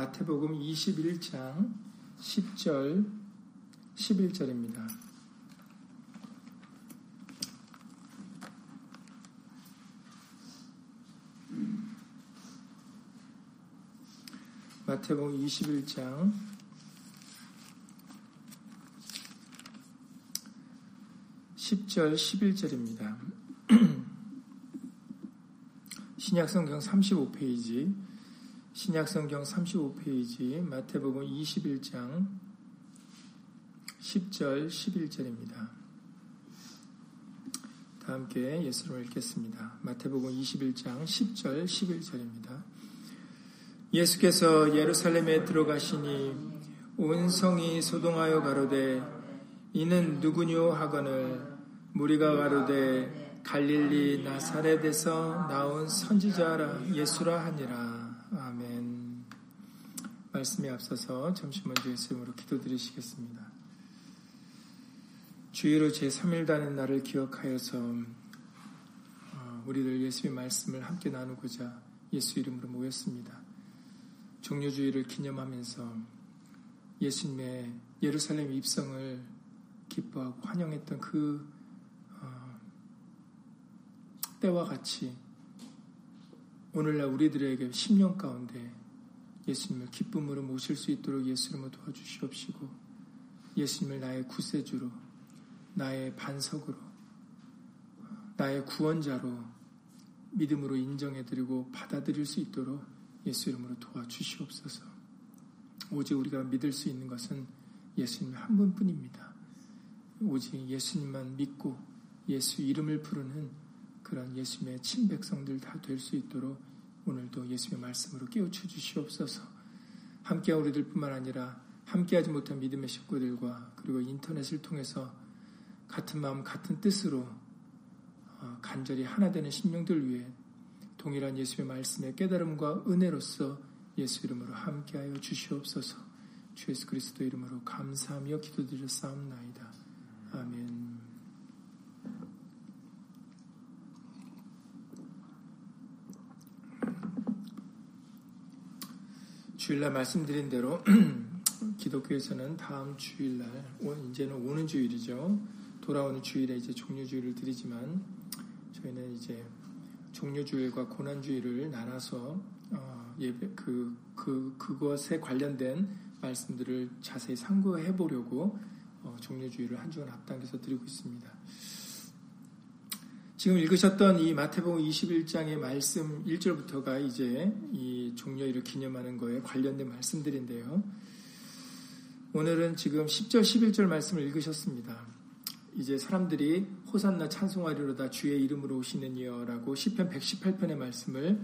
마태복음 21장 10절 11절입니다. 마태복음 21장 10절 11절입니다. 신약성경 35페이지 신약성경 35페이지 마태복음 21장 10절 11절입니다. 다 함께 예수를 읽겠습니다. 마태복음 21장 10절 11절입니다. 예수께서 예루살렘에 들어가시니 온 성이 소동하여 가로되 이는 누구뇨 하거늘 무리가 가로되 갈릴리 나사렛에서 나온 선지자라 예수라 하니라 말씀에 앞서서 잠시 먼저 예수님으로 기도드리시겠습니다. 주의로 제3일다는 날을 기억하여서 어, 우리들 예수의 말씀을 함께 나누고자 예수 이름으로 모였습니다. 종료주의를 기념하면서 예수님의 예루살렘 입성을 기뻐하고 환영했던 그 어, 때와 같이 오늘날 우리들에게 10년 가운데 예수님을 기쁨으로 모실 수 있도록 예수님을 도와주시옵시고 예수님을 나의 구세주로 나의 반석으로 나의 구원자로 믿음으로 인정해드리고 받아들일 수 있도록 예수 이름으로 도와주시옵소서. 오직 우리가 믿을 수 있는 것은 예수님 한 분뿐입니다. 오직 예수님만 믿고 예수 이름을 부르는 그런 예수님의 친백성들 다 될 수 있도록 오늘도 예수님의 말씀으로 깨우쳐 주시옵소서. 함께 우리들 뿐만 아니라 함께하지 못한 믿음의 식구들과 그리고 인터넷을 통해서 같은 마음 같은 뜻으로 어, 간절히 하나 되는 심령들 위해 동일한 예수의 말씀의 깨달음과 은혜로서 예수 이름으로 함께하여 주시옵소서. 주 예수 그리스도 이름으로 감사하며 기도드렸사옵나이다. 아멘. 주일날 말씀드린 대로 기독교에서는 다음 주일날 이제는 오는 주일이죠. 돌아오는 주일에 이제 종료주일을 드리지만 저희는 이제 종료주일과 고난주일을 나눠서 어, 예배 그, 그 그것에 관련된 말씀들을 자세히 상고해 보려고 어, 종료주일을 한 주간 앞당겨서 드리고 있습니다. 지금 읽으셨던 이 마태복음 21장의 말씀 1절부터가 이제 이 종료일을 기념하는 거에 관련된 말씀들인데요. 오늘은 지금 10절, 11절 말씀을 읽으셨습니다. 이제 사람들이 호산나 찬송하리로다 주의 이름으로 오시는 이여라고 시편 118편의 말씀을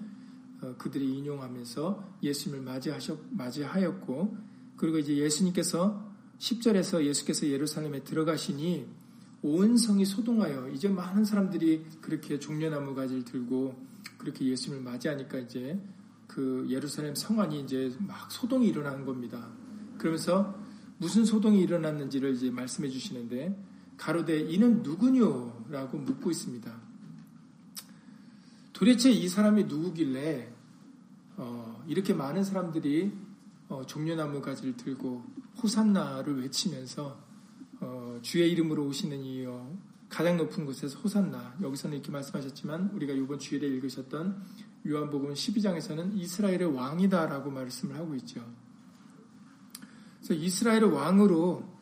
어, 그들이 인용하면서 예수님을 맞이하셨, 맞이하였고 그리고 이제 예수님께서 10절에서 예수께서 예루살렘에 들어가시니 온 성이 소동하여 이제 많은 사람들이 그렇게 종려나무 가지를 들고 그렇게 예수님을 맞이하니까 이제 그 예루살렘 성안이 이제 막 소동이 일어나는 겁니다. 그러면서 무슨 소동이 일어났는지를 이제 말씀해 주시는데 가로되 이는 누구뇨? 라고 묻고 있습니다. 도대체 이 사람이 누구길래 어, 이렇게 많은 사람들이 어, 종려나무 가지를 들고 호산나를 외치면서 어, 주의 이름으로 오시는 이여 가장 높은 곳에서 호산나 여기서는 이렇게 말씀하셨지만 우리가 이번 주일에 읽으셨던 요한복음 12장에서는 이스라엘의 왕이다라고 말씀을 하고 있죠. 그래서 이스라엘의 왕으로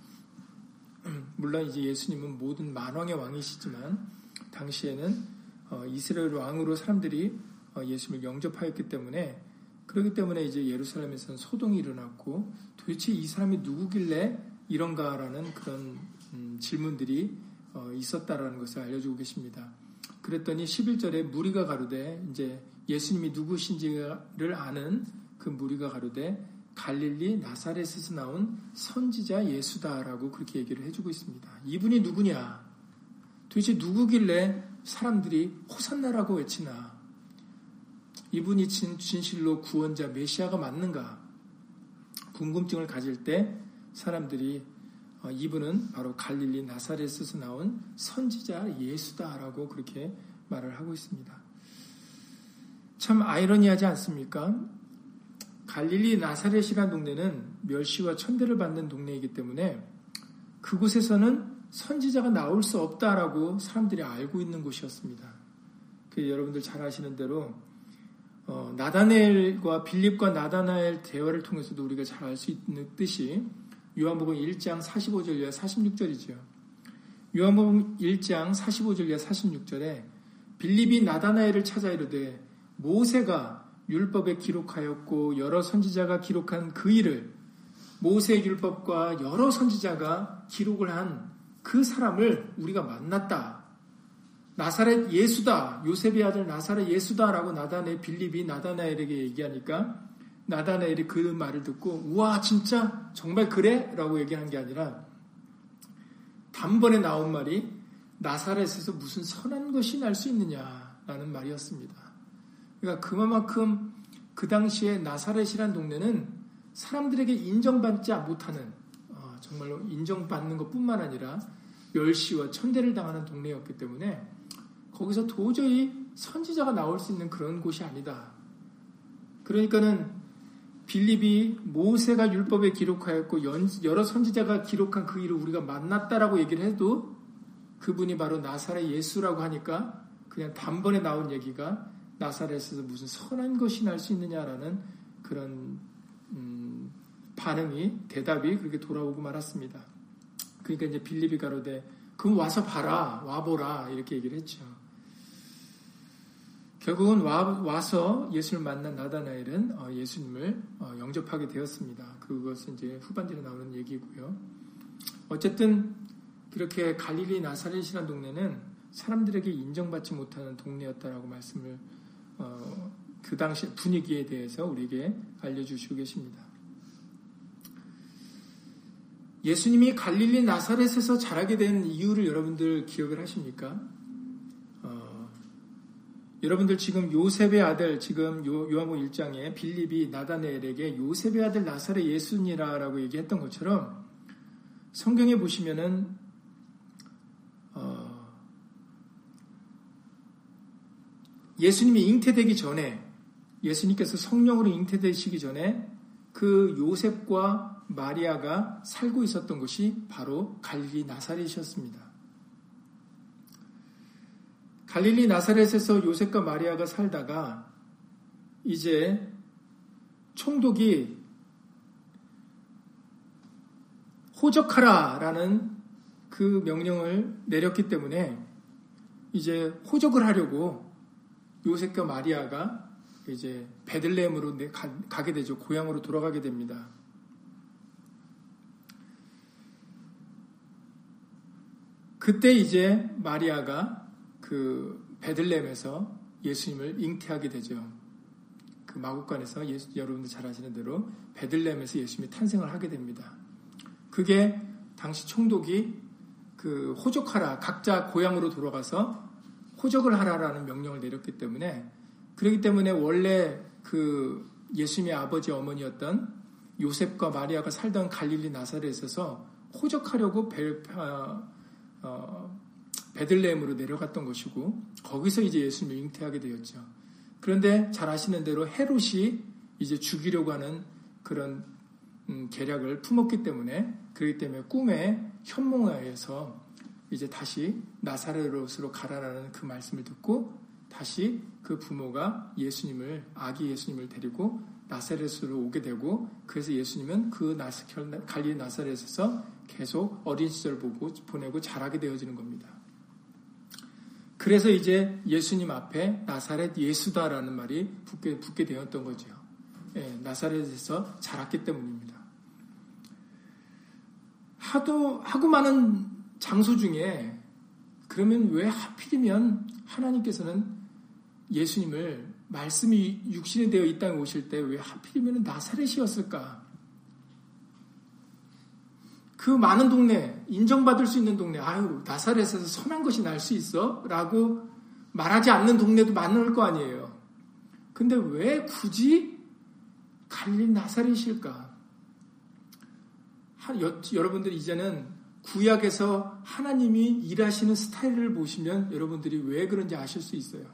물론 이제 예수님은 모든 만왕의 왕이시지만 당시에는 어, 이스라엘 왕으로 사람들이 어, 예수님을 영접하였기 때문에 그렇기 때문에 이제 예루살렘에서는 소동이 일어났고 도대체 이 사람이 누구길래 이런가라는 그런 음, 질문들이 어, 있었다라는 것을 알려주고 계십니다. 그랬더니 11절에 무리가 가로되 이제 예수님이 누구신지를 아는 그 무리가 가로되 갈릴리 나사렛에서 나온 선지자 예수다라고 그렇게 얘기를 해주고 있습니다. 이분이 누구냐? 도대체 누구길래 사람들이 호산나라고 외치나? 이분이 진, 진실로 구원자 메시아가 맞는가? 궁금증을 가질 때 사람들이 어, 이분은 바로 갈릴리 나사렛에서 나온 선지자 예수다라고 그렇게 말을 하고 있습니다. 참 아이러니하지 않습니까? 갈릴리 나사렛이라는 동네는 멸시와 천대를 받는 동네이기 때문에 그곳에서는 선지자가 나올 수 없다라고 사람들이 알고 있는 곳이었습니다. 그 여러분들 잘 아시는 대로 어, 나다나엘과 빌립과 나다나엘 대화를 통해서도 우리가 잘 알 수 있듯이 요한복음 1장 45절 이하 46절이죠. 요한복음 1장 45절 이하 46절에 빌립이 나다나엘을 찾아 이르되 모세가 율법에 기록하였고 여러 선지자가 기록한 그 일을 모세 율법과 여러 선지자가 기록을 한 그 사람을 우리가 만났다. 나사렛 예수다. 요셉의 아들 나사렛 예수다라고 나다네 빌립이 나다나엘에게 얘기하니까 나다나엘이 그 말을 듣고 우와 진짜 정말 그래? 라고 얘기한 게 아니라 단번에 나온 말이 나사렛에서 무슨 선한 것이 날 수 있느냐라는 말이었습니다. 그러니까 그만큼 그 당시에 나사렛이란 동네는 사람들에게 인정받지 못하는 어, 정말로 인정받는 것뿐만 아니라 멸시와 천대를 당하는 동네였기 때문에 거기서 도저히 선지자가 나올 수 있는 그런 곳이 아니다. 그러니까는 빌립이 모세가 율법에 기록하였고 여러 선지자가 기록한 그 일을 우리가 만났다라고 얘기를 해도 그분이 바로 나사렛 예수라고 하니까 그냥 단번에 나온 얘기가 나사렛에서 무슨 선한 것이 날 수 있느냐라는 그런 음, 반응이 대답이 그렇게 돌아오고 말았습니다. 그러니까 이제 빌립이 가로되 그럼 와서 봐라 와보라 이렇게 얘기를 했죠. 결국은 와, 서 예수를 만난 나다나엘은 어, 예수님을 어, 영접하게 되었습니다. 그것은 이제 후반전에 나오는 얘기고요. 어쨌든 그렇게 갈릴리 나사렛이라는 동네는 사람들에게 인정받지 못하는 동네였다라고 말씀을 어, 그 당시 분위기에 대해서 우리에게 알려주시고 계십니다. 예수님이 갈릴리 나사렛에서 자라게 된 이유를 여러분들 기억을 하십니까? 여러분들 지금 요셉의 아들 지금 요, 요한복음 1장에 빌립이 나다네엘에게 요셉의 아들 나사렛 예수니라라고 얘기했던 것처럼 성경에 보시면은 어, 예수님이 잉태되기 전에 예수님께서 성령으로 잉태되시기 전에 그 요셉과 마리아가 살고 있었던 곳이 바로 갈릴리 나사렛이었습니다. 갈릴리 나사렛에서 요셉과 마리아가 살다가 이제 총독이 호적하라 라는 그 명령을 내렸기 때문에 이제 호적을 하려고 요셉과 마리아가 이제 베들레헴으로 가게 되죠. 고향으로 돌아가게 됩니다. 그때 이제 마리아가 그 베들렘에서 예수님을 잉태하게 되죠. 그 마국간에서 예수, 여러분들 잘 아시는 대로 베들렘에서 예수님이 탄생을 하게 됩니다. 그게 당시 총독이 그 호적하라 각자 고향으로 돌아가서 호적을 하라라는 명령을 내렸기 때문에 그렇기 때문에 원래 그 예수님의 아버지 어머니였던 요셉과 마리아가 살던 갈릴리 나사렛에서 호적하려고 벨, 어, 어, 베들레헴으로 내려갔던 것이고 거기서 이제 예수님을 잉태하게 되었죠. 그런데 잘 아시는 대로 헤롯이 이제 죽이려고 하는 그런 음, 계략을 품었기 때문에 그렇기 때문에 꿈에 현몽하에서 이제 다시 나사렛으로 가라라는 그 말씀을 듣고 다시 그 부모가 예수님을 아기 예수님을 데리고 나사렛으로 오게 되고 그래서 예수님은 그 갈리 나사렛에서 계속 어린 시절 보고 보내고 자라게 되어지는 겁니다. 그래서 이제 예수님 앞에 나사렛 예수다라는 말이 붙게, 붙게 되었던 거죠. 예, 나사렛에서 자랐기 때문입니다. 하도, 하고 많은 장소 중에 그러면 왜 하필이면 하나님께서는 예수님을 말씀이 육신이 되어 이 땅에 오실 때 왜 하필이면 나사렛이었을까? 그 많은 동네, 인정받을 수 있는 동네, 아유, 나사렛에서 선한 것이 날 수 있어? 라고 말하지 않는 동네도 많을 거 아니에요. 근데 왜 굳이 갈릴 나사렛일까? 여러분들 이제는 구약에서 하나님이 일하시는 스타일을 보시면 여러분들이 왜 그런지 아실 수 있어요.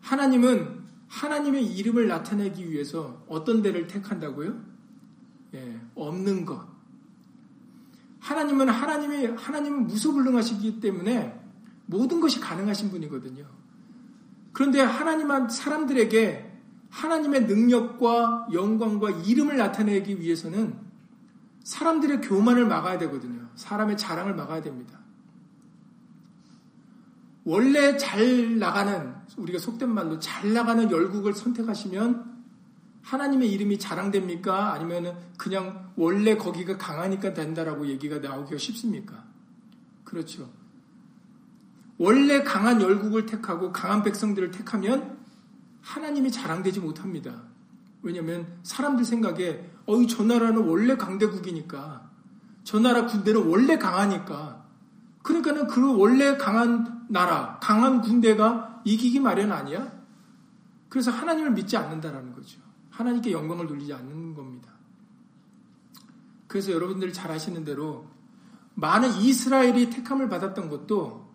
하나님은 하나님의 이름을 나타내기 위해서 어떤 데를 택한다고요? 예, 없는 것. 하나님은 하나님이 하나님은 무소불능하시기 때문에 모든 것이 가능하신 분이거든요. 그런데 하나님한 사람들에게 하나님의 능력과 영광과 이름을 나타내기 위해서는 사람들의 교만을 막아야 되거든요. 사람의 자랑을 막아야 됩니다. 원래 잘 나가는 우리가 속된 말로 잘 나가는 열국을 선택하시면 하나님의 이름이 자랑됩니까? 아니면 그냥 원래 거기가 강하니까 된다라고 얘기가 나오기가 쉽습니까? 그렇죠. 원래 강한 열국을 택하고 강한 백성들을 택하면 하나님이 자랑되지 못합니다. 왜냐하면 사람들 생각에 어이 저 나라는 원래 강대국이니까 저 나라 군대는 원래 강하니까 그러니까는 그 원래 강한 나라, 강한 군대가 이기기 마련 아니야? 그래서 하나님을 믿지 않는다라는 거죠. 하나님께 영광을 돌리지 않는 겁니다. 그래서 여러분들 잘 아시는 대로 많은 이스라엘이 택함을 받았던 것도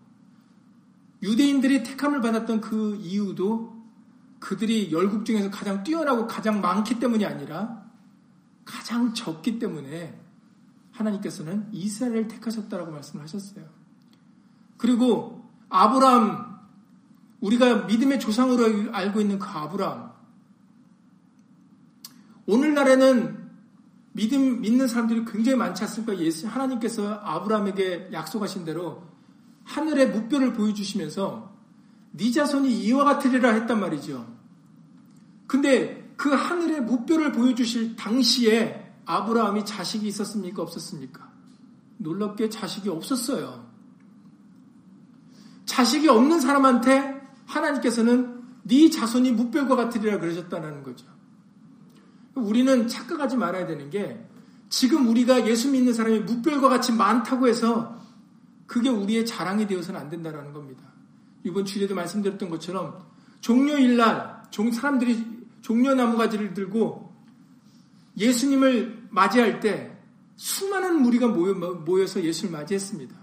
유대인들이 택함을 받았던 그 이유도 그들이 열국 중에서 가장 뛰어나고 가장 많기 때문이 아니라 가장 적기 때문에 하나님께서는 이스라엘을 택하셨다라고 말씀을 하셨어요. 그리고 아브람 우리가 믿음의 조상으로 알고 있는 그 아브람 오늘날에는 믿음 믿는 사람들이 굉장히 많지 않습니까? 예수 하나님께서 아브라함에게 약속하신 대로 하늘의 무뼈를 보여주시면서 네 자손이 이와 같으리라 했단 말이죠. 근데 그 하늘의 무뼈를 보여주실 당시에 아브라함이 자식이 있었습니까? 없었습니까? 놀랍게 자식이 없었어요. 자식이 없는 사람한테 하나님께서는 네 자손이 무뼈과 같으리라 그러셨다는 거죠. 우리는 착각하지 말아야 되는 게 지금 우리가 예수 믿는 사람이 무별과 같이 많다고 해서 그게 우리의 자랑이 되어서는 안 된다는 겁니다. 이번 주제도 말씀드렸던 것처럼 종료일 날 사람들이 종려나무 가지를 들고 예수님을 맞이할 때 수많은 무리가 모여 서 예수를 맞이했습니다.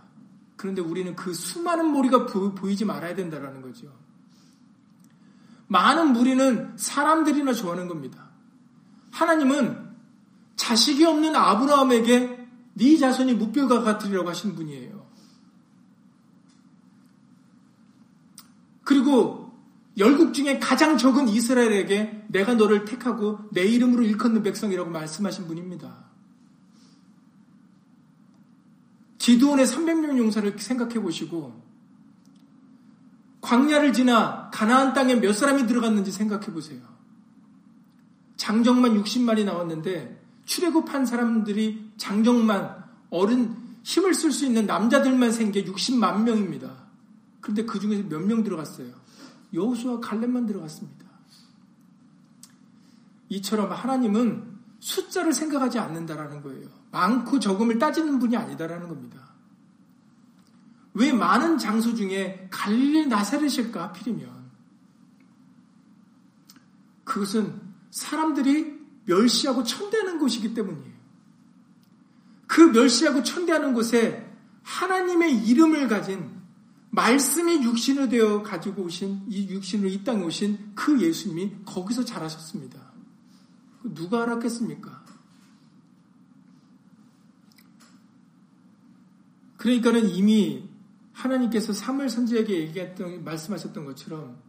그런데 우리는 그 수많은 무리가 보이지 말아야 된다는 거죠. 많은 무리는 사람들이나 좋아하는 겁니다. 하나님은 자식이 없는 아브라함에게 네 자손이 무뼈가 같으리라고 하신 분이에요. 그리고 열국 중에 가장 적은 이스라엘에게 내가 너를 택하고 내 이름으로 일컫는 백성이라고 말씀하신 분입니다. 기도원의 300명 용사를 생각해 보시고 광야를 지나 가나안 땅에 몇 사람이 들어갔는지 생각해 보세요. 장정만 60만이 나왔는데 출애굽한 사람들이 장정만 어른 힘을 쓸 수 있는 남자들만 생겨 60만 명입니다. 그런데 그 중에서 몇 명 들어갔어요? 여호수와 갈렙만 들어갔습니다. 이처럼 하나님은 숫자를 생각하지 않는다라는 거예요. 많고 적음을 따지는 분이 아니다라는 겁니다. 왜 많은 장소 중에 갈릴리 나사렛일까 하필이면 그것은 사람들이 멸시하고 천대하는 곳이기 때문이에요. 그 멸시하고 천대하는 곳에 하나님의 이름을 가진 말씀이 육신을 되어 가지고 오신 이 육신으로 이 땅에 오신 그 예수님이 거기서 자라셨습니다. 누가 알았겠습니까? 그러니까는 이미 하나님께서 사무엘 선지에게 얘기했던 말씀하셨던 것처럼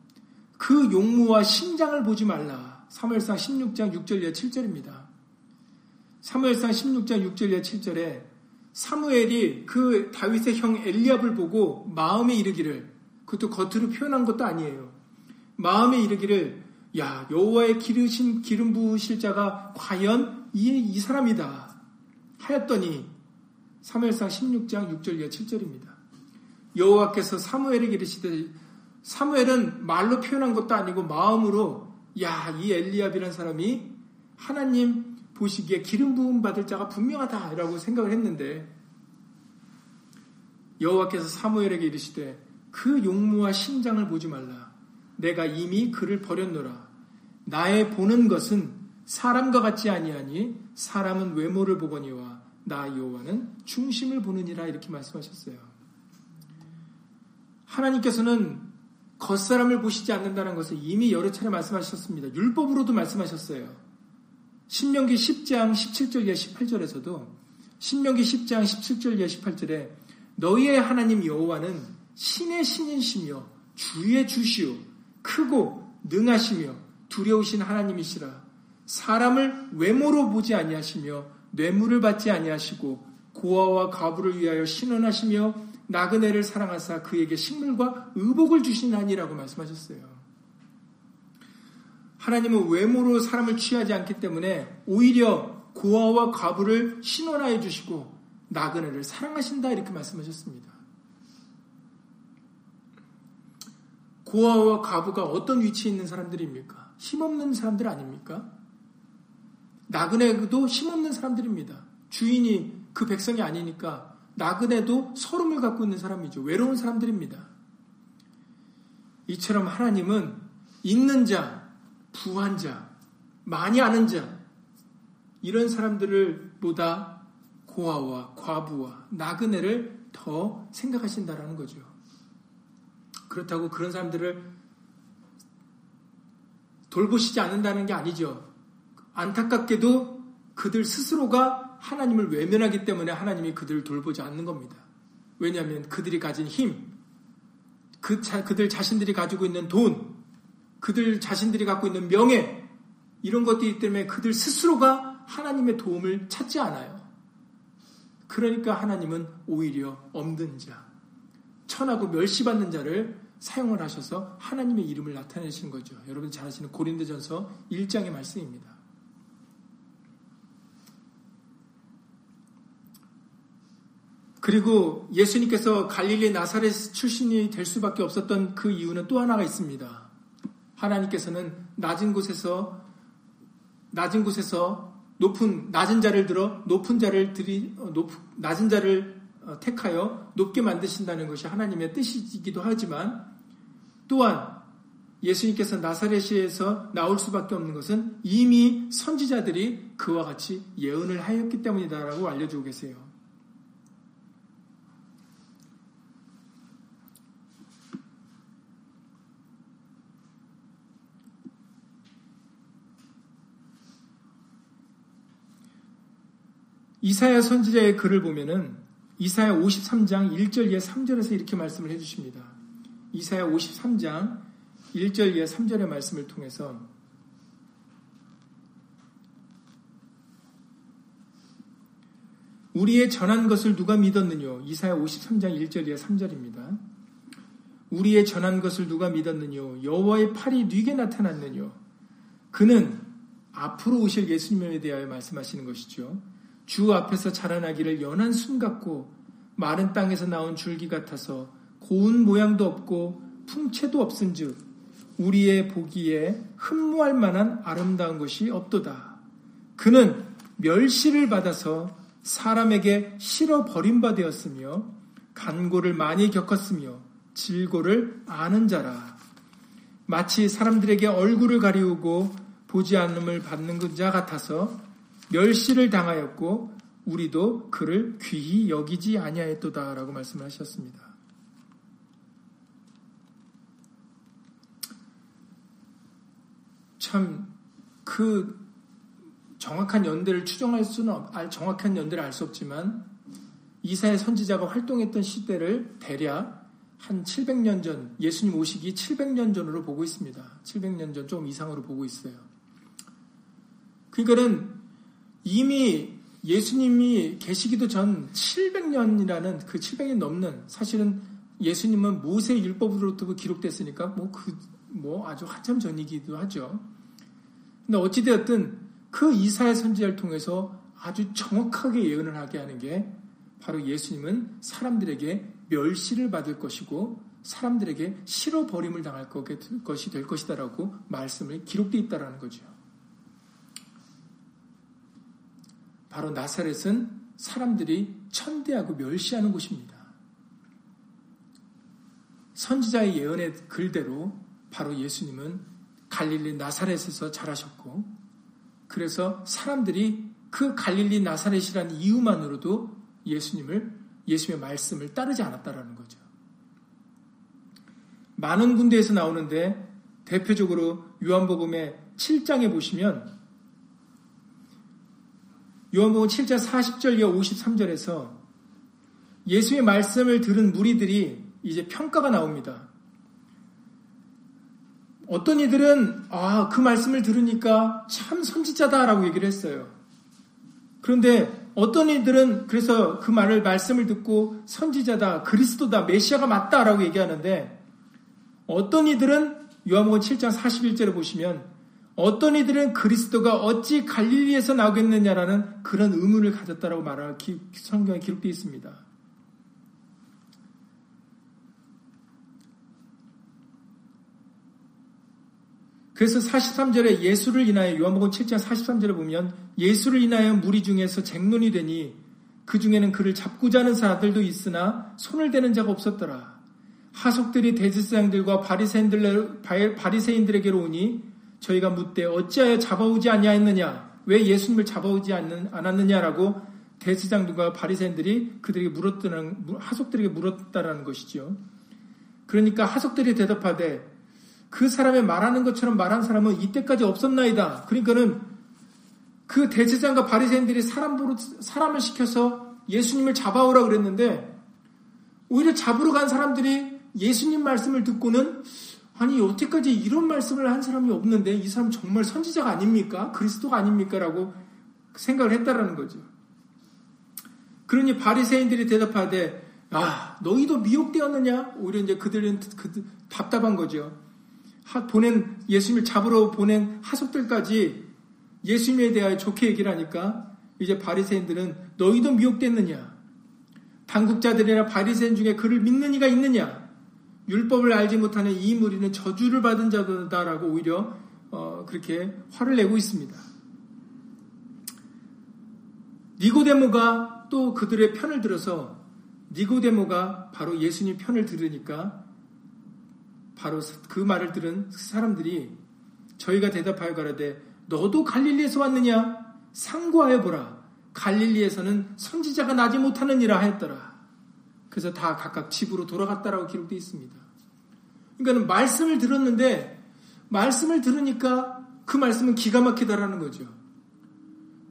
그 용무와 심장을 보지 말라. 사무엘상 16장 6절 이하 7절입니다. 사무엘상 16장 6절 이하 7절에 사무엘이 그 다윗의 형 엘리압을 보고 마음에 이르기를 그것도 겉으로 표현한 것도 아니에요. 마음에 이르기를 야 여호와의 기르신 기름 부으실 자가 과연 이, 이 사람이다 하였더니 사무엘상 16장 6절 이하 7절입니다. 여호와께서 사무엘에게 이르시되 사무엘은 말로 표현한 것도 아니고 마음으로 야, 이 엘리압이라는 사람이 하나님 보시기에 기름 부음 받을 자가 분명하다라고 생각을 했는데 여호와께서 사무엘에게 이르시되 그 용무와 심장을 보지 말라. 내가 이미 그를 버렸노라. 나의 보는 것은 사람과 같지 아니하니 사람은 외모를 보거니와 나 여호와는 중심을 보느니라 이렇게 말씀하셨어요. 하나님께서는 겉사람을 보시지 않는다는 것을 이미 여러 차례 말씀하셨습니다. 율법으로도 말씀하셨어요. 신명기 10장 17절 예 18절에서도 신명기 10장 17절 예 18절에 너희의 하나님 여호와는 신의 신이시며 주의 주시오 크고 능하시며 두려우신 하나님이시라 사람을 외모로 보지 아니하시며 뇌물을 받지 아니하시고 고아와 가부를 위하여 신원하시며 나그네를 사랑하사 그에게 식물과 의복을 주시나니라고 말씀하셨어요. 하나님은 외모로 사람을 취하지 않기 때문에 오히려 고아와 과부를 신원하여 주시고 나그네를 사랑하신다 이렇게 말씀하셨습니다. 고아와 과부가 어떤 위치에 있는 사람들입니까? 힘없는 사람들 아닙니까? 나그네도 힘없는 사람들입니다. 주인이 그 백성이 아니니까 나그네도 서름을 갖고 있는 사람이죠. 외로운 사람들입니다. 이처럼 하나님은 있는 자, 부한 자, 많이 아는 자, 이런 사람들을 보다 고아와 과부와 나그네를 더 생각하신다라는 거죠. 그렇다고 그런 사람들을 돌보시지 않는다는 게 아니죠. 안타깝게도 그들 스스로가 하나님을 외면하기 때문에 하나님이 그들을 돌보지 않는 겁니다. 왜냐하면 그들이 가진 힘, 그 자, 그들 자신들이 가지고 있는 돈, 그들 자신들이 갖고 있는 명예, 이런 것들이 때문에 그들 스스로가 하나님의 도움을 찾지 않아요. 그러니까 하나님은 오히려 없는 자, 천하고 멸시받는 자를 사용을 하셔서 하나님의 이름을 나타내시는 거죠. 여러분 잘 아시는 고린도전서 1장의 말씀입니다. 그리고 예수님께서 갈릴리 나사렛 출신이 될 수밖에 없었던 그 이유는 또 하나가 있습니다. 하나님께서는 낮은 곳에서 낮은 곳에서 높은 낮은 자를 들어 높은 자를 들이 어, 높, 낮은 자를 어, 택하여 높게 만드신다는 것이 하나님의 뜻이기도 하지만 또한 예수님께서 나사렛에서 나올 수밖에 없는 것은 이미 선지자들이 그와 같이 예언을 하였기 때문이다라고 알려주고 계세요. 이사야 선지자의 글을 보면은 이사야 53장 1절 예 3절에서 이렇게 말씀을 해주십니다. 이사야 53장 1절 예 3절의 말씀을 통해서 우리의 전한 것을 누가 믿었느뇨? 이사야 53장 1절 예 3절입니다. 우리의 전한 것을 누가 믿었느뇨? 여호와의 팔이 뉘게 나타났느뇨? 그는 앞으로 오실 예수님에 대하여 말씀하시는 것이죠. 주 앞에서 자라나기를 연한 순 같고 마른 땅에서 나온 줄기 같아서 고운 모양도 없고 풍채도 없은즉 우리의 보기에 흠모할 만한 아름다운 것이 없도다. 그는 멸시를 받아서 사람에게 실어 버림바 되었으며 간고를 많이 겪었으며 질고를 아는 자라. 마치 사람들에게 얼굴을 가리우고 보지 않음을 받는 자 같아서 멸시를 당하였고 우리도 그를 귀히 여기지 아니하였도다라고 말씀을 하셨습니다. 참 그 정확한 연대를 추정할 수는 정확한 연대를 알 수 없지만 이사의 선지자가 활동했던 시대를 대략 한 700년 전 예수님 오시기 700년 전으로 보고 있습니다. 700년 전 좀 이상으로 보고 있어요. 그러니까는 이미 예수님이 계시기도 전 700년이라는 그 700년 넘는 사실은 예수님은 모세 율법으로부터 기록됐으니까 뭐 그, 뭐 아주 한참 전이기도 하죠. 근데 어찌되었든 그 이사의 선지자를 통해서 아주 정확하게 예언을 하게 하는 게 바로 예수님은 사람들에게 멸시를 받을 것이고 사람들에게 실어버림을 당할 것이 될 것이다라고 말씀을 기록되어 있다라는 거죠. 바로 나사렛은 사람들이 천대하고 멸시하는 곳입니다. 선지자의 예언의 글대로 바로 예수님은 갈릴리 나사렛에서 자라셨고 그래서 사람들이 그 갈릴리 나사렛이라는 이유만으로도 예수님을 예수님의 말씀을 따르지 않았다라는 거죠. 많은 군데에서 나오는데 대표적으로 요한복음의 7장에 보시면 요한복음 7장 40절 이하 53절에서 예수의 말씀을 들은 무리들이 이제 평가가 나옵니다. 어떤 이들은 아, 그 말씀을 들으니까 참 선지자다라고 얘기를 했어요. 그런데 어떤 이들은 그래서 그 말을 말씀을 듣고 선지자다, 그리스도다, 메시아가 맞다라고 얘기하는데 어떤 이들은 요한복음 7장 41절에 보시면 어떤 이들은 그리스도가 어찌 갈릴리에서 나오겠느냐라는 그런 의문을 가졌다라고 말하는 성경에 기록되어 있습니다. 그래서 43절에 예수를 인하여 요한복음 7장 43절에 보면 예수를 인하여 무리 중에서 쟁론이 되니 그 중에는 그를 잡고자 하는 사람들도 있으나 손을 대는 자가 없었더라. 하속들이 대제사장들과 바리새인들 바리새인들에게로 오니 저희가 묻되 어찌하여 잡아오지 아니하였느냐 왜 예수님을 잡아오지 않았느냐라고 대제사장들과 바리새인들이 그들에게 물었다는 하속들에게 물었다라는 것이죠. 그러니까 하속들이 대답하되 그 사람의 말하는 것처럼 말한 사람은 이때까지 없었나이다. 그러니까는 그 대제장과 바리새인들이 사람 사람을 시켜서 예수님을 잡아오라 그랬는데 오히려 잡으러 간 사람들이 예수님 말씀을 듣고는 아니 여태까지 이런 말씀을 한 사람이 없는데 이 사람 정말 선지자가 아닙니까? 그리스도가 아닙니까? 라고 생각을 했다라는 거죠. 그러니 바리새인들이 대답하되 아 너희도 미혹되었느냐? 오히려 이제 그들은 그, 답답한 거죠. 보낸 예수님을 잡으러 보낸 하속들까지 예수님에 대하여 좋게 얘기를 하니까 이제 바리새인들은 너희도 미혹됐느냐? 당국자들이나 바리새인 중에 그를 믿는 이가 있느냐? 율법을 알지 못하는 이 무리는 저주를 받은 자다라고 오히려 어, 그렇게 화를 내고 있습니다. 니고데모가 또 그들의 편을 들어서 니고데모가 바로 예수님 편을 들으니까 바로 그 말을 들은 사람들이 저희가 대답하여 가라되 너도 갈릴리에서 왔느냐? 상고하여 보라. 갈릴리에서는 선지자가 나지 못하느니라 하였더라. 그래서 다 각각 집으로 돌아갔다라고 기록되어 있습니다. 그러니까 말씀을 들었는데 말씀을 들으니까 그 말씀은 기가 막히다라는 거죠.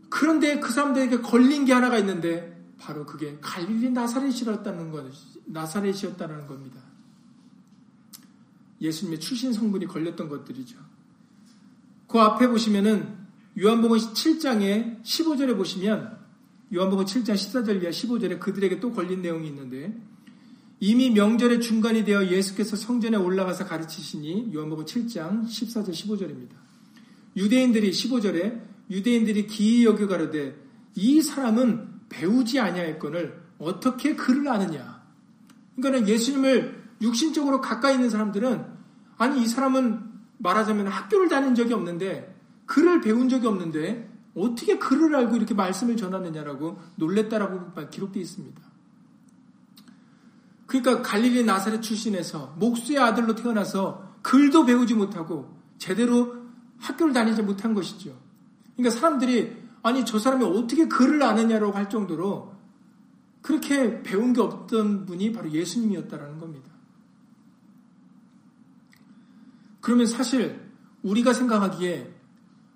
그런데 그 사람들에게 걸린 게 하나가 있는데 바로 그게 갈릴리 나사렛이었다는 것, 나사렛이었다는 겁니다. 예수님의 출신 성분이 걸렸던 것들이죠. 그 앞에 보시면은 요한복음 7장에 15절에 보시면 요한복음 7장 14절 이하 15절에 그들에게 또 걸린 내용이 있는데 이미 명절의 중간이 되어 예수께서 성전에 올라가서 가르치시니 요한복음 7장 14절 15절입니다. 유대인들이 15절에 유대인들이 기이 여겨 가르되 이 사람은 배우지 아니하였건을 어떻게 그를 아느냐. 그러니까 예수님을 육신적으로 가까이 있는 사람들은 아니 이 사람은 말하자면 학교를 다닌 적이 없는데 글을 배운 적이 없는데 어떻게 글을 알고 이렇게 말씀을 전하느냐라고 놀랬다라고 기록되어 있습니다. 그러니까 갈릴리 나사렛 출신에서 목수의 아들로 태어나서 글도 배우지 못하고 제대로 학교를 다니지 못한 것이죠. 그러니까 사람들이 아니 저 사람이 어떻게 글을 아느냐라고 할 정도로 그렇게 배운 게 없던 분이 바로 예수님이었다라는 겁니다. 그러면 사실 우리가 생각하기에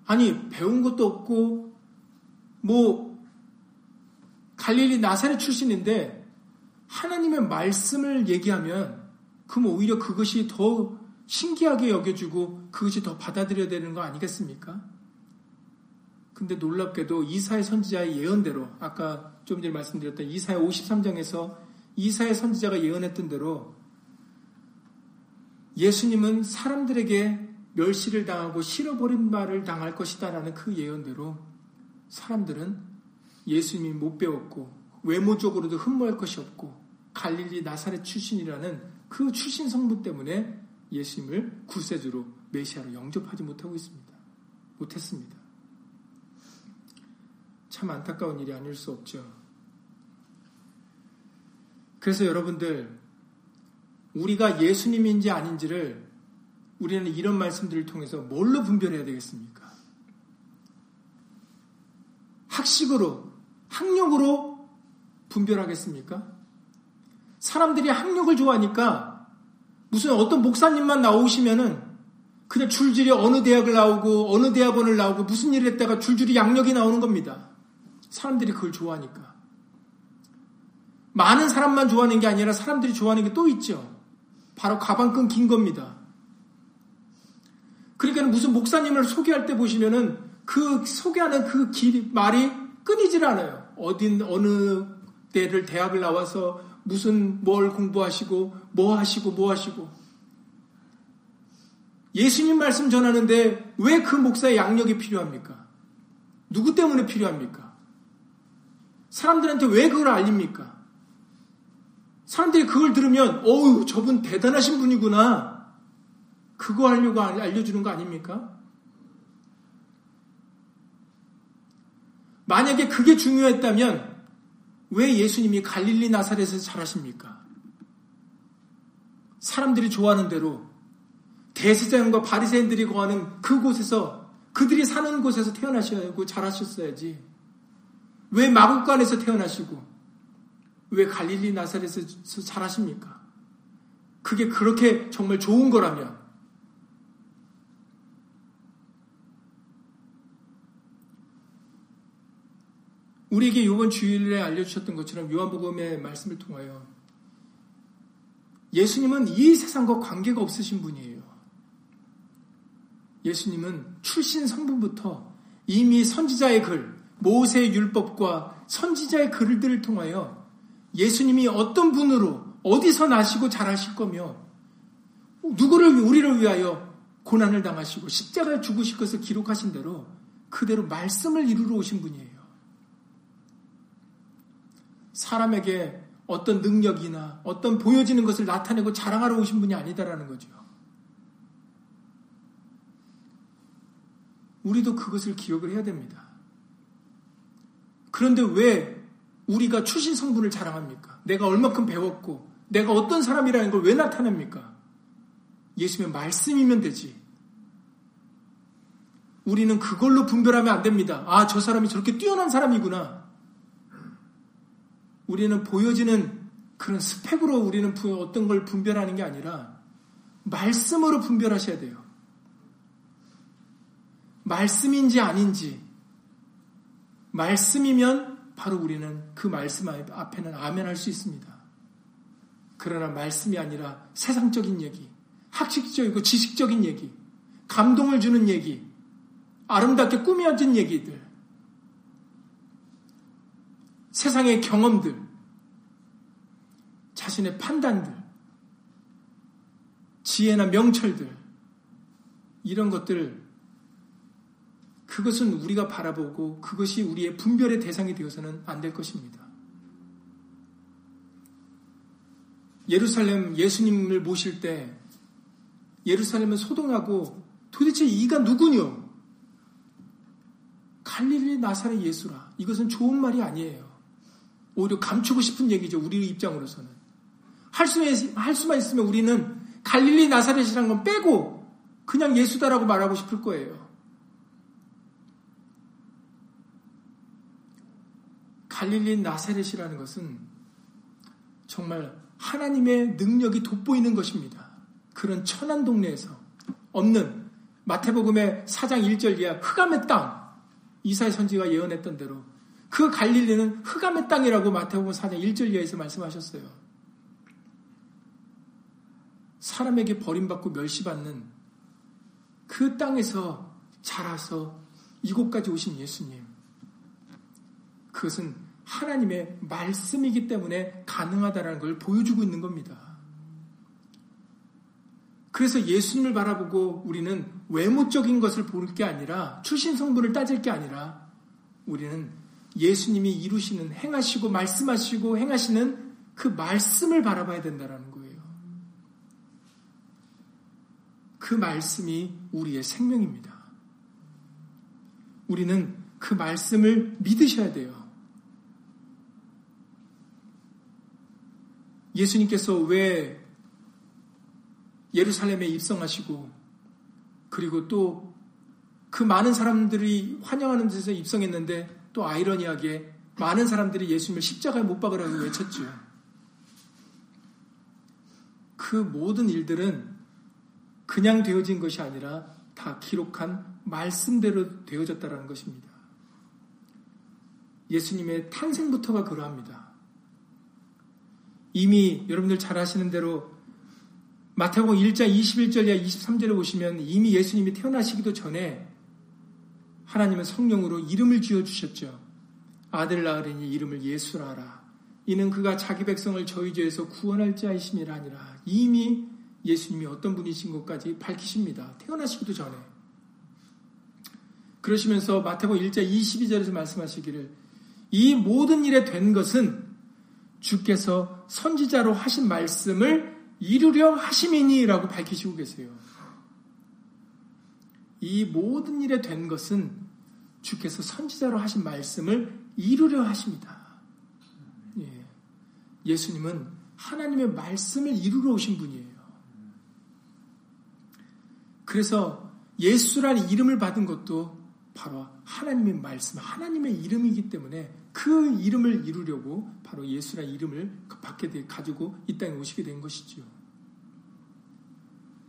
아니 배운 것도 없고 뭐 갈릴리 나사렛 출신인데 하나님의 말씀을 얘기하면 그럼 오히려 그것이 더 신기하게 여겨지고 그것이 더 받아들여야 되는 거 아니겠습니까? 근데 놀랍게도 이사의 선지자의 예언대로 아까 좀 전에 말씀드렸던 이사의 53장에서 이사의 선지자가 예언했던 대로 예수님은 사람들에게 멸시를 당하고 실어버린 말을 당할 것이다라는 그 예언대로 사람들은 예수님이 못 배웠고 외모적으로도 흠모할 것이 없고 갈릴리 나사렛 출신이라는 그 출신 성분 때문에 예수님을 구세주로 메시아로 영접하지 못하고 있습니다. 못했습니다. 참 안타까운 일이 아닐 수 없죠. 그래서 여러분들 우리가 예수님인지 아닌지를 우리는 이런 말씀들을 통해서 뭘로 분별해야 되겠습니까? 학식으로, 학력으로 분별하겠습니까? 사람들이 학력을 좋아하니까 무슨 어떤 목사님만 나오시면은 그냥 줄줄이 어느 대학을 나오고 어느 대학원을 나오고 무슨 일을 했다가 줄줄이 양력이 나오는 겁니다. 사람들이 그걸 좋아하니까. 많은 사람만 좋아하는 게 아니라 사람들이 좋아하는 게 또 있죠. 바로 가방 끈 긴 겁니다. 그러니까 무슨 목사님을 소개할 때 보시면은 그 소개하는 그 길, 말이 끊이질 않아요. 어딘, 어느 때를 대학을 나와서 무슨 뭘 공부하시고, 뭐 하시고, 뭐 하시고. 예수님 말씀 전하는데 왜 그 목사의 양력이 필요합니까? 누구 때문에 필요합니까? 사람들한테 왜 그걸 알립니까? 사람들이 그걸 들으면, 어우, 저분 대단하신 분이구나. 그거 하려고 알려주는 거 아닙니까? 만약에 그게 중요했다면 왜 예수님이 갈릴리 나사렛에서 자라십니까? 사람들이 좋아하는 대로 대세장과 바리새인들이 거하는 그곳에서 그들이 사는 곳에서 태어나셔야 하고 자라셨어야지. 왜 마국간에서 태어나시고 왜 갈릴리 나사렛에서 자라십니까? 그게 그렇게 정말 좋은 거라면 우리에게 이번 주일에 알려주셨던 것처럼 요한복음의 말씀을 통하여 예수님은 이 세상과 관계가 없으신 분이에요. 예수님은 출신 성분부터 이미 선지자의 글, 모세의 율법과 선지자의 글들을 통하여 예수님이 어떤 분으로 어디서 나시고 자라실 거며 누구를 우리를 위하여 고난을 당하시고 십자가에 죽으실 것을 기록하신 대로 그대로 말씀을 이루러 오신 분이에요. 사람에게 어떤 능력이나 어떤 보여지는 것을 나타내고 자랑하러 오신 분이 아니다라는 거죠. 우리도 그것을 기억을 해야 됩니다. 그런데 왜 우리가 출신 성분을 자랑합니까? 내가 얼마큼 배웠고, 내가 어떤 사람이라는 걸 왜 나타냅니까? 예수님의 말씀이면 되지. 우리는 그걸로 분별하면 안 됩니다. 아, 저 사람이 저렇게 뛰어난 사람이구나. 우리는 보여지는 그런 스펙으로 우리는 어떤 걸 분별하는 게 아니라 말씀으로 분별하셔야 돼요. 말씀인지 아닌지 말씀이면 바로 우리는 그 말씀 앞에는 아멘 할 수 있습니다. 그러나 말씀이 아니라 세상적인 얘기, 학식적이고 지식적인 얘기, 감동을 주는 얘기, 아름답게 꾸며진 얘기들, 세상의 경험들, 자신의 판단들, 지혜나 명철들, 이런 것들, 그것은 우리가 바라보고 그것이 우리의 분별의 대상이 되어서는 안 될 것입니다. 예루살렘 예수님을 모실 때 예루살렘은 소동하고 도대체 이가 누구뇨? 갈릴리 나사렛 예수라. 이것은 좋은 말이 아니에요. 오히려 감추고 싶은 얘기죠. 우리 입장으로서는. 할, 수, 할 수만 있으면 우리는 갈릴리 나사렛이라는 건 빼고 그냥 예수다라고 말하고 싶을 거예요. 갈릴리 나사렛이라는 것은 정말 하나님의 능력이 돋보이는 것입니다. 그런 천한 동네에서 없는 마태복음의 4장 1절 이하 흑암의 땅 이사의 선지가 예언했던 대로 그 갈릴리는 흑암의 땅이라고 마태복음 4장 1절 이하에서 말씀하셨어요. 사람에게 버림받고 멸시받는 그 땅에서 자라서 이곳까지 오신 예수님. 그것은 하나님의 말씀이기 때문에 가능하다는 걸 보여주고 있는 겁니다. 그래서 예수님을 바라보고 우리는 외모적인 것을 볼 게 아니라 출신 성분을 따질 게 아니라 우리는 예수님이 이루시는 행하시고 말씀하시고 행하시는 그 말씀을 바라봐야 된다는 거예요. 그 말씀이 우리의 생명입니다. 우리는 그 말씀을 믿으셔야 돼요. 예수님께서 왜 예루살렘에 입성하시고 그리고 또 그 많은 사람들이 환영하는 데서 입성했는데 또 아이러니하게 많은 사람들이 예수님을 십자가에 못 박으라고 외쳤죠. 그 모든 일들은 그냥 되어진 것이 아니라 다 기록한 말씀대로 되어졌다라는 것입니다. 예수님의 탄생부터가 그러합니다. 이미 여러분들 잘 아시는 대로 마태복음 1장 21절이야 23절에 보시면 이미 예수님이 태어나시기도 전에 하나님은 성령으로 이름을 지어 주셨죠. 아들 낳으리니 이름을 예수라 하라. 이는 그가 자기 백성을 저희 죄에서 구원할 자이심이라 아니라 이미 예수님이 어떤 분이신 것까지 밝히십니다. 태어나시기도 전에. 그러시면서 마태복음 1장 22절에서 말씀하시기를 이 모든 일에 된 것은 주께서 선지자로 하신 말씀을 이루려 하심이니라고 밝히시고 계세요. 이 모든 일에 된 것은 주께서 선지자로 하신 말씀을 이루려 하십니다. 예. 예수님은 하나님의 말씀을 이루러 오신 분이에요. 그래서 예수라는 이름을 받은 것도 바로 하나님의 말씀, 하나님의 이름이기 때문에 그 이름을 이루려고 바로 예수라는 이름을 받게 돼 가지고 이 땅에 오시게 된 것이지요.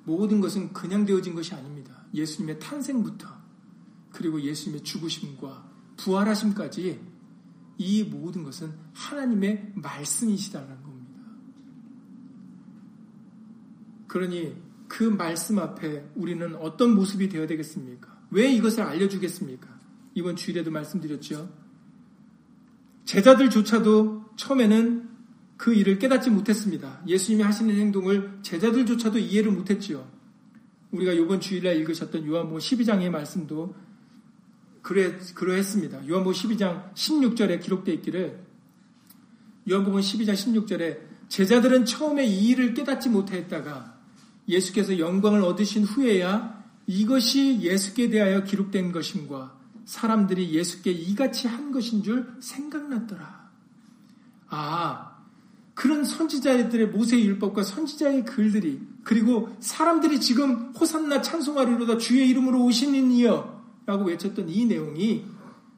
모든 것은 그냥 되어진 것이 아닙니다. 예수님의 탄생부터 그리고 예수님의 죽으심과 부활하심까지 이 모든 것은 하나님의 말씀이시다는 겁니다. 그러니 그 말씀 앞에 우리는 어떤 모습이 되어야 되겠습니까? 왜 이것을 알려주겠습니까? 이번 주일에도 말씀드렸죠. 제자들조차도 처음에는 그 일을 깨닫지 못했습니다. 예수님이 하시는 행동을 제자들조차도 이해를 못했지요. 우리가 이번 주일날 읽으셨던 요한복음 12장의 말씀도 그래, 그러했습니다. 요한복음 12장 16절에 기록되어 있기를 요한복음 12장 16절에 제자들은 처음에 이 일을 깨닫지 못했다가 예수께서 영광을 얻으신 후에야 이것이 예수께 대하여 기록된 것임과 사람들이 예수께 이같이 한 것인 줄 생각났더라. 아, 그런 선지자들의 모세의 율법과 선지자의 글들이 그리고 사람들이 지금 호산나 찬송하리로다 주의 이름으로 오시는 이여 라고 외쳤던 이 내용이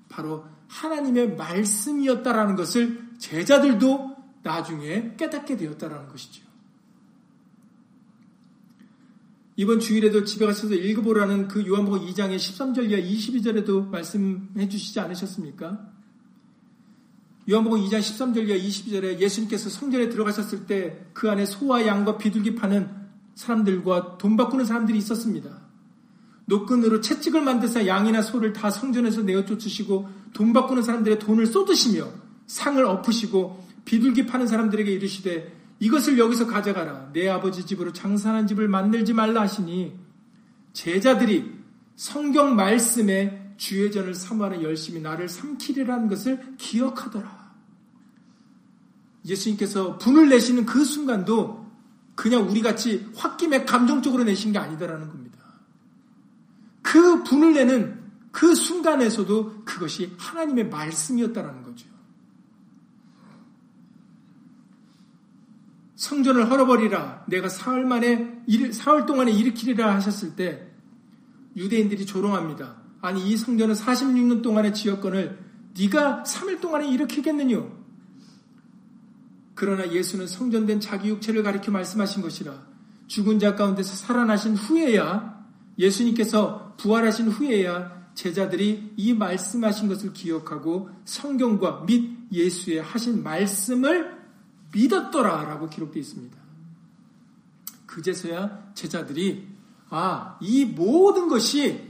바로 하나님의 말씀이었다라는 것을 제자들도 나중에 깨닫게 되었다라는 것이죠. 이번 주일에도 집에 가셔서 읽어보라는 그 요한복음 2장의 13절 이하 22절에도 말씀해 주시지 않으셨습니까? 요한복음 2장 13절 이하 22절에 예수님께서 성전에 들어가셨을 때 그 안에 소와 양과 비둘기 파는 사람들과 돈 바꾸는 사람들이 있었습니다. 노끈으로 채찍을 만드사 양이나 소를 다 성전에서 내어 쫓으시고 돈 바꾸는 사람들의 돈을 쏟으시며 상을 엎으시고 비둘기 파는 사람들에게 이르시되 이것을 여기서 가져가라. 내 아버지 집으로 장사하는 집을 만들지 말라 하시니 제자들이 성경 말씀에 주의 전을 삼하는 열심히 나를 삼키리라는 것을 기억하더라. 예수님께서 분을 내시는 그 순간도 그냥 우리 같이 홧김에 감정적으로 내신 게 아니다라는 겁니다. 그 분을 내는 그 순간에서도 그것이 하나님의 말씀이었다라는 거죠. 성전을 헐어버리라. 내가 사흘 만에, 사흘 동안에 일으키리라 하셨을 때 유대인들이 조롱합니다. 아니, 이 성전은 46년 동안의 지역권을 네가 3일 동안에 일으키겠느냐? 그러나 예수는 성전된 자기 육체를 가리켜 말씀하신 것이라 죽은 자 가운데서 살아나신 후에야 예수님께서 부활하신 후에야 제자들이 이 말씀하신 것을 기억하고 성경과 및 예수의 하신 말씀을 믿었더라 라고 기록되어 있습니다. 그제서야 제자들이 아, 이 모든 것이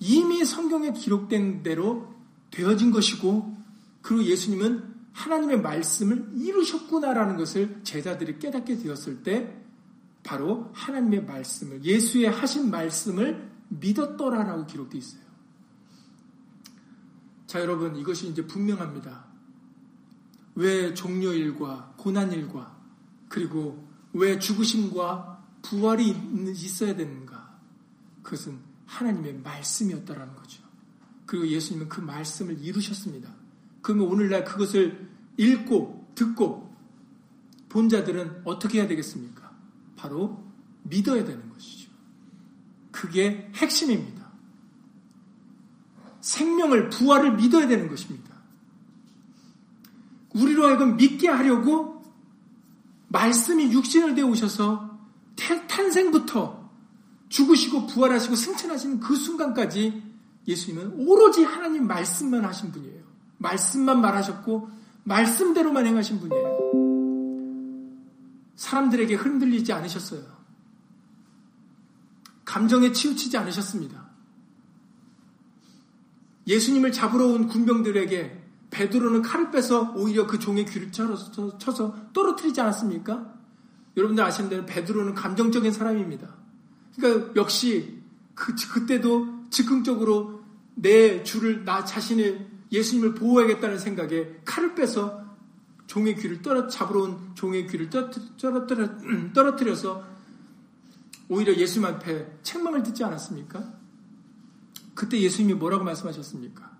이미 성경에 기록된 대로 되어진 것이고 그리고 예수님은 하나님의 말씀을 이루셨구나라는 것을 제자들이 깨닫게 되었을 때 바로 하나님의 말씀을 예수의 하신 말씀을 믿었더라라고 기록되어 있어요. 자, 여러분 이것이 이제 분명합니다. 왜 종료일과 고난일과 그리고 왜 죽으심과 부활이 있어야 되는가? 그것은 하나님의 말씀이었다라는 거죠. 그리고 예수님은 그 말씀을 이루셨습니다. 그러면 오늘날 그것을 읽고 듣고 본 자들은 어떻게 해야 되겠습니까? 바로 믿어야 되는 것이죠. 그게 핵심입니다. 생명을, 부활을 믿어야 되는 것입니다. 우리로 하여금 믿게 하려고 말씀이 육신을 되어 오셔서 탄생부터 죽으시고 부활하시고 승천하시는 그 순간까지 예수님은 오로지 하나님 말씀만 하신 분이에요. 말씀만 말하셨고 말씀대로만 행하신 분이에요. 사람들에게 흔들리지 않으셨어요. 감정에 치우치지 않으셨습니다. 예수님을 잡으러 온 군병들에게 베드로는 칼을 빼서 오히려 그 종의 귀를 쳐서, 떨어뜨리지 않았습니까? 여러분들 아시는 대로 베드로는 감정적인 사람입니다. 그러니까 역시 그, 그때도 즉흥적으로 내 주를 나 자신을 예수님을 보호하겠다는 생각에 칼을 빼서 종의 귀를 떨어 잡으러 온 종의 귀를 떨어뜨려, 떨어뜨려서 오히려 예수님 앞에 책망을 듣지 않았습니까? 그때 예수님이 뭐라고 말씀하셨습니까?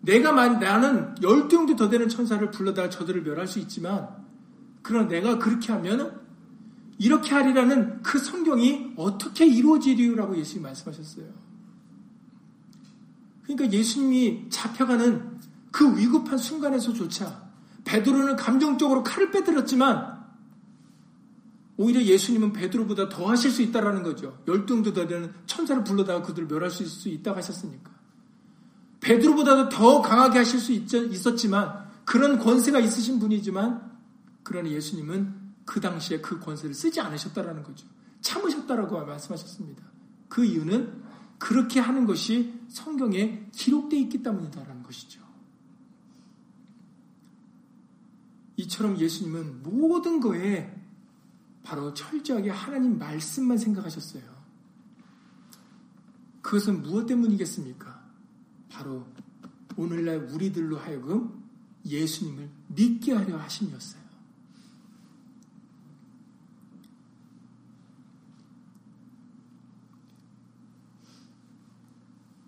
내가 만 나는 열두 형도 더 되는 천사를 불러다가 저들을 멸할 수 있지만 그러나 내가 그렇게 하면 이렇게 하리라는 그 성경이 어떻게 이루어지리라고 예수님이 말씀하셨어요. 그러니까 예수님이 잡혀가는 그 위급한 순간에서조차 베드로는 감정적으로 칼을 빼들었지만 오히려 예수님은 베드로보다 더 하실 수 있다라는 거죠. 열등도 더 되는 천사를 불러다가 그들을 멸할 수 있다고 하셨으니까. 베드로보다도 더 강하게 하실 수 있었지만 그런 권세가 있으신 분이지만 그러나 예수님은 그 당시에 그 권세를 쓰지 않으셨다라는 거죠. 참으셨다라고 말씀하셨습니다. 그 이유는 그렇게 하는 것이 성경에 기록되어 있기 때문이다라는 것이죠. 이처럼 예수님은 모든 거에 바로 철저하게 하나님 말씀만 생각하셨어요. 그것은 무엇 때문이겠습니까? 바로 오늘날 우리들로 하여금 예수님을 믿게 하려 하심이었어요.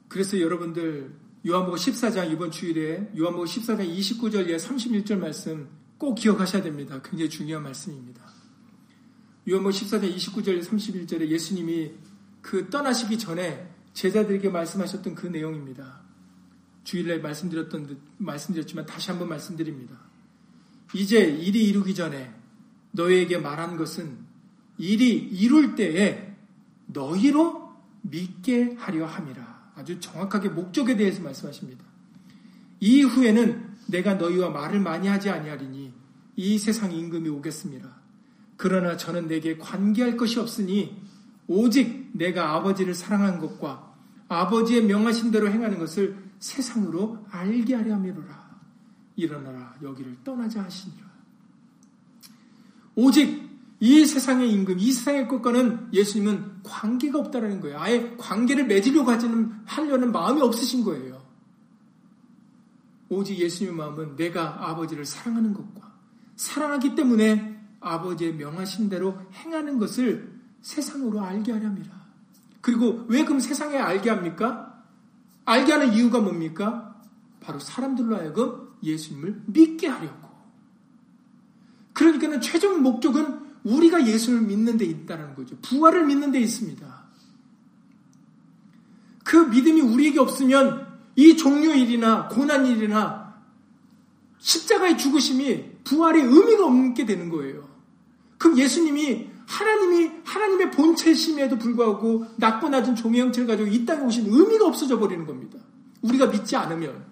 그래서 여러분들 요한복음 14장 이번 주일에 요한복음 14장 29절 에 31절 말씀 꼭 기억하셔야 됩니다. 굉장히 중요한 말씀입니다. 요한복음 14장 29절 31절에 예수님이 그 떠나시기 전에 제자들에게 말씀하셨던 그 내용입니다. 주일날 말씀드렸던 말씀드렸지만 다시 한번 말씀드립니다. 이제 일이 이루기 전에 너희에게 말한 것은 일이 이룰 때에 너희로 믿게 하려 함이라. 아주 정확하게 목적에 대해서 말씀하십니다. 이후에는 내가 너희와 말을 많이 하지 아니하리니 이 세상 임금이 오겠습니다. 그러나 저는 내게 관계할 것이 없으니 오직 내가 아버지를 사랑한 것과 아버지의 명하신 대로 행하는 것을 세상으로 알게 하려 함이로라. 일어나라 여기를 떠나자 하시니라. 오직 이 세상의 임금, 이 세상의 것과는 예수님은 관계가 없다라는 거예요. 아예 관계를 맺으려고 하지는 하려는 마음이 없으신 거예요. 오직 예수님의 마음은 내가 아버지를 사랑하는 것과 사랑하기 때문에 아버지의 명하신 대로 행하는 것을 세상으로 알게 하렵니다. 그리고 왜 그럼 세상에 알게 합니까? 알게 하는 이유가 뭡니까? 바로 사람들로 하여금 예수님을 믿게 하려고. 그러니까는 최종 목적은 우리가 예수를 믿는 데 있다는 거죠. 부활을 믿는 데 있습니다. 그 믿음이 우리에게 없으면 이 종료일이나 고난일이나 십자가의 죽으심이 부활의 의미가 없게 되는 거예요. 그럼 예수님이 하나님이 하나님의 본체심에도 불구하고 낮고 낮은 종의 형체를 가지고 이 땅에 오신 의미가 없어져 버리는 겁니다. 우리가 믿지 않으면.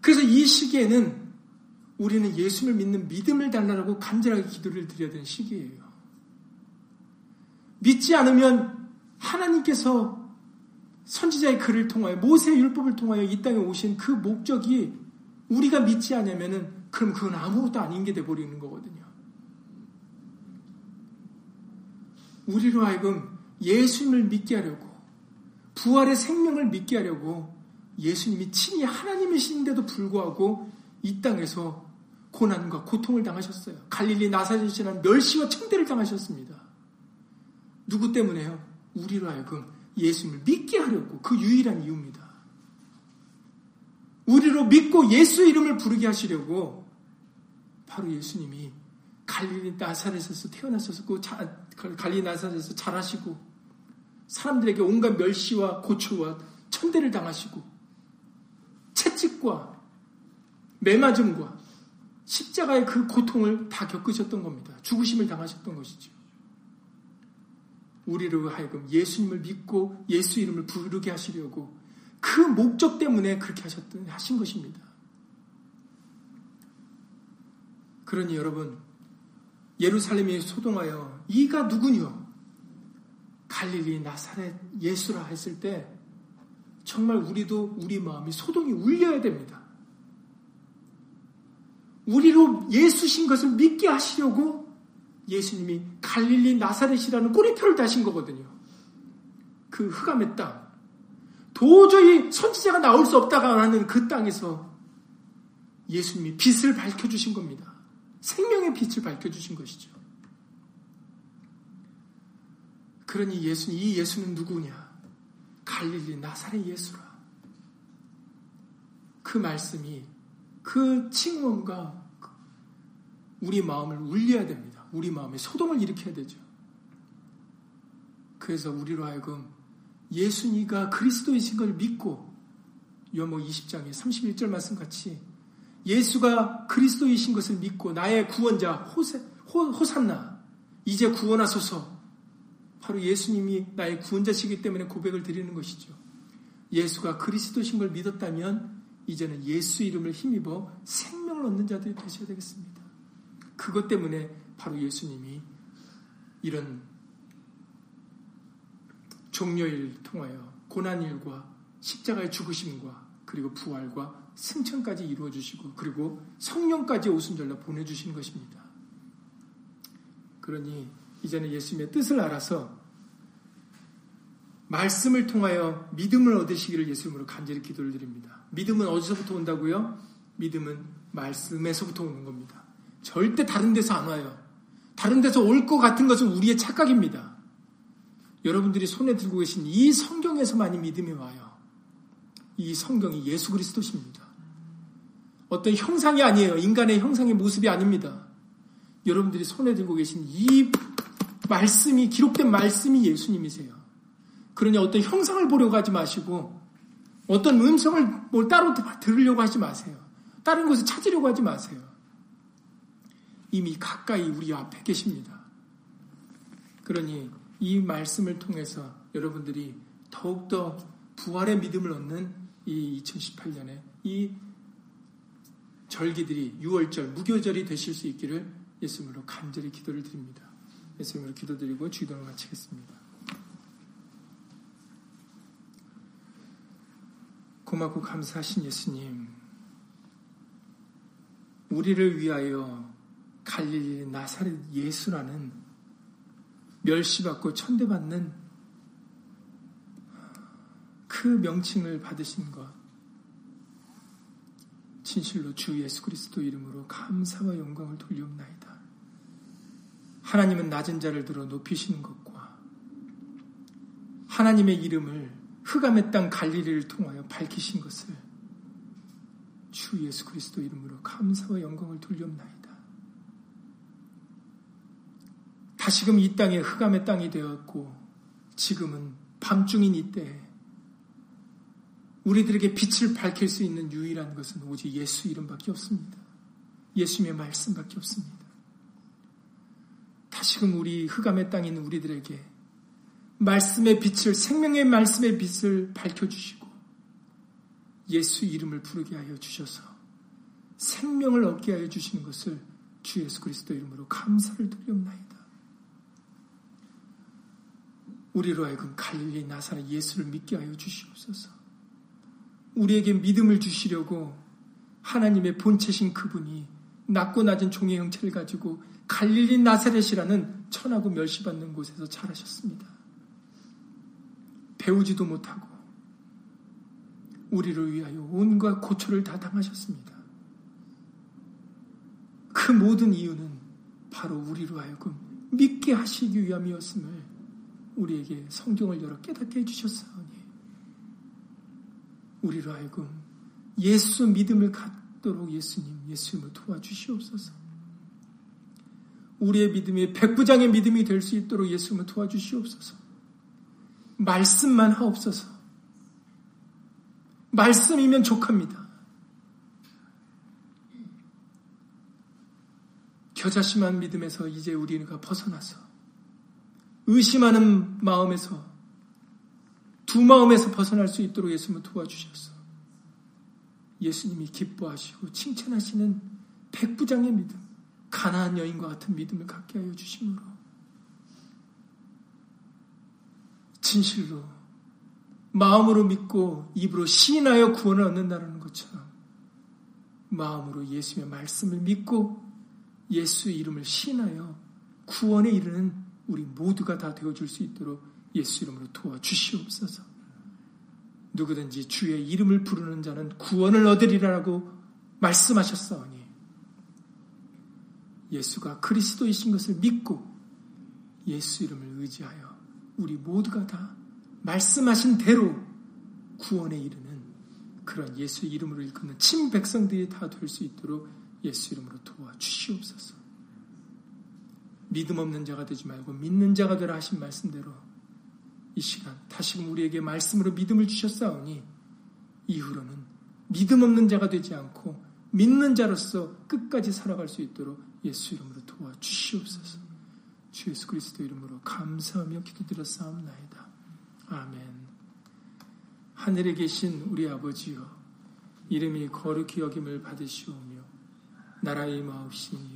그래서 이 시기에는 우리는 예수를 믿는 믿음을 달라고 간절하게 기도를 드려야 되는 시기예요. 믿지 않으면 하나님께서 선지자의 글을 통하여 모세의 율법을 통하여 이 땅에 오신 그 목적이 우리가 믿지 않으면은 그럼 그건 아무것도 아닌 게 돼 버리는 거거든요. 우리로 하여금 예수님을 믿게 하려고 부활의 생명을 믿게 하려고 예수님이 친히 하나님이신데도 불구하고 이 땅에서 고난과 고통을 당하셨어요. 갈릴리 나사렛이라는 멸시와 청대를 당하셨습니다. 누구 때문에요? 우리로 하여금 예수님을 믿게 하려고 그 유일한 이유입니다. 우리로 믿고 예수 이름을 부르게 하시려고 바로 예수님이 갈릴리 나사렛에서 태어나셨고 갈릴리 나사렛에서 자라시고 사람들에게 온갖 멸시와 고초와 천대를 당하시고 채찍과 매맞음과 십자가의 그 고통을 다 겪으셨던 겁니다. 죽으심을 당하셨던 것이죠. 우리로 하여금 예수님을 믿고 예수 이름을 부르게 하시려고 그 목적 때문에 그렇게 하셨던 하신 것입니다. 그러니 여러분 예루살렘에 소동하여 이가 누구뇨? 갈릴리 나사렛 예수라 했을 때 정말 우리도 우리 마음이 소동이 울려야 됩니다. 우리로 예수신 것을 믿게 하시려고 예수님이 갈릴리 나사렛이라는 꼬리표를 다신 거거든요. 그 흑암의 땅. 도저히 선지자가 나올 수 없다가 하는 그 땅에서 예수님이 빛을 밝혀주신 겁니다. 생명의 빛을 밝혀주신 것이죠. 그러니 예수, 이 예수는 누구냐? 갈릴리 나사렛 예수라. 그 말씀이 그 칭언과 우리 마음을 울려야 됩니다. 우리 마음에 소동을 일으켜야 되죠. 그래서 우리로 하여금 예수니가 그리스도이신 걸 믿고 요모 20장의 31절 말씀 같이 예수가 그리스도이신 것을 믿고 나의 구원자 호세, 호, 호산나 이제 구원하소서 바로 예수님이 나의 구원자시기 때문에 고백을 드리는 것이죠. 예수가 그리스도신 걸 믿었다면 이제는 예수 이름을 힘입어 생명을 얻는 자들이 되셔야 되겠습니다. 그것 때문에 바로 예수님이 이런 종료일 통하여 고난일과 십자가의 죽으심과 그리고 부활과 승천까지 이루어 주시고 그리고 성령까지 오순절날 보내 주신 것입니다. 그러니 이제는 예수님의 뜻을 알아서 말씀을 통하여 믿음을 얻으시기를 예수님으로 간절히 기도를 드립니다. 믿음은 어디서부터 온다고요? 믿음은 말씀에서부터 오는 겁니다. 절대 다른 데서 안 와요. 다른 데서 올 것 같은 것은 우리의 착각입니다. 여러분들이 손에 들고 계신 이 성경에서만이 믿음이 와요. 이 성경이 예수 그리스도십니다. 어떤 형상이 아니에요. 인간의 형상의 모습이 아닙니다. 여러분들이 손에 들고 계신 이 말씀이 기록된 말씀이 예수님이세요. 그러니 어떤 형상을 보려고 하지 마시고 어떤 음성을 뭘 따로 들으려고 하지 마세요. 다른 곳을 찾으려고 하지 마세요. 이미 가까이 우리 앞에 계십니다. 그러니 이 말씀을 통해서 여러분들이 더욱더 부활의 믿음을 얻는 이 2018년에 이 절기들이 6월절, 무교절이 되실 수 있기를 예수님으로 간절히 기도를 드립니다. 예수님으로 기도드리고 주기도를 마치겠습니다. 고맙고 감사하신 예수님, 우리를 위하여 갈릴리 나사렛 예수라는 멸시받고 천대받는 그 명칭을 받으신 것, 진실로 주 예수 그리스도 이름으로 감사와 영광을 돌리옵나이다. 하나님은 낮은 자를 들어 높이시는 것과 하나님의 이름을 흑암의 땅 갈릴리를 통하여 밝히신 것을 주 예수 그리스도 이름으로 감사와 영광을 돌리옵나이다. 다시금 이 땅에 흑암의 땅이 되었고 지금은 밤중인 이때 우리들에게 빛을 밝힐 수 있는 유일한 것은 오직 예수 이름밖에 없습니다. 예수님의 말씀밖에 없습니다. 다시금 우리 흑암의 있는 우리들에게 말씀의 빛을 생명의 말씀의 빛을 밝혀 주시고 예수 이름을 부르게 하여 주셔서 생명을 얻게 하여 주시는 것을 주 예수 그리스도 이름으로 감사를 드리옵나이다. 우리로 하여금 갈릴리 나사렛 예수를 믿게 하여 주시옵소서. 우리에게 믿음을 주시려고 하나님의 본체신 그분이 낮고 낮은 종의 형체를 가지고 갈릴리 나사렛이라는 천하고 멸시받는 곳에서 자라셨습니다. 배우지도 못하고 우리를 위하여 온갖 고초를 다 당하셨습니다. 그 모든 이유는 바로 우리로 하여금 믿게 하시기 위함이었음을 우리에게 성경을 열어 깨닫게 해주셨사오니 우리로 하여금 예수 믿음을 갖도록 예수님, 예수님을 도와주시옵소서. 우리의 믿음이 백부장의 믿음이 될 수 있도록 예수님을 도와주시옵소서. 말씀만 하옵소서. 말씀이면 족합니다. 겨자심한 믿음에서 이제 우리가 벗어나서 의심하는 마음에서 두 마음에서 벗어날 수 있도록 예수님을 도와주셔서 예수님이 기뻐하시고 칭찬하시는 백부장의 믿음, 가나안 여인과 같은 믿음을 갖게 하여 주심으로 진실로 마음으로 믿고 입으로 시인하여 구원을 얻는다는 것처럼 마음으로 예수의 말씀을 믿고 예수의 이름을 시인하여 구원에 이르는 우리 모두가 다 되어줄 수 있도록 예수 이름으로 도와주시옵소서. 누구든지 주의 이름을 부르는 자는 구원을 얻으리라고 말씀하셨사오니 예수가 그리스도이신 것을 믿고 예수 이름을 의지하여 우리 모두가 다 말씀하신 대로 구원에 이르는 그런 예수 이름으로 일컫는 친 백성들이 다 될 수 있도록 예수 이름으로 도와주시옵소서. 믿음 없는 자가 되지 말고 믿는 자가 되라 하신 말씀대로 이 시간 다시금 우리에게 말씀으로 믿음을 주셨사오니 이후로는 믿음 없는 자가 되지 않고 믿는 자로서 끝까지 살아갈 수 있도록 예수 이름으로 도와주시옵소서. 주 예수 그리스도 이름으로 감사하며 기도드렸사옵나이다. 아멘. 하늘에 계신 우리 아버지여 이름이 거룩히 여김을 받으시오며 나라의 마옵시니요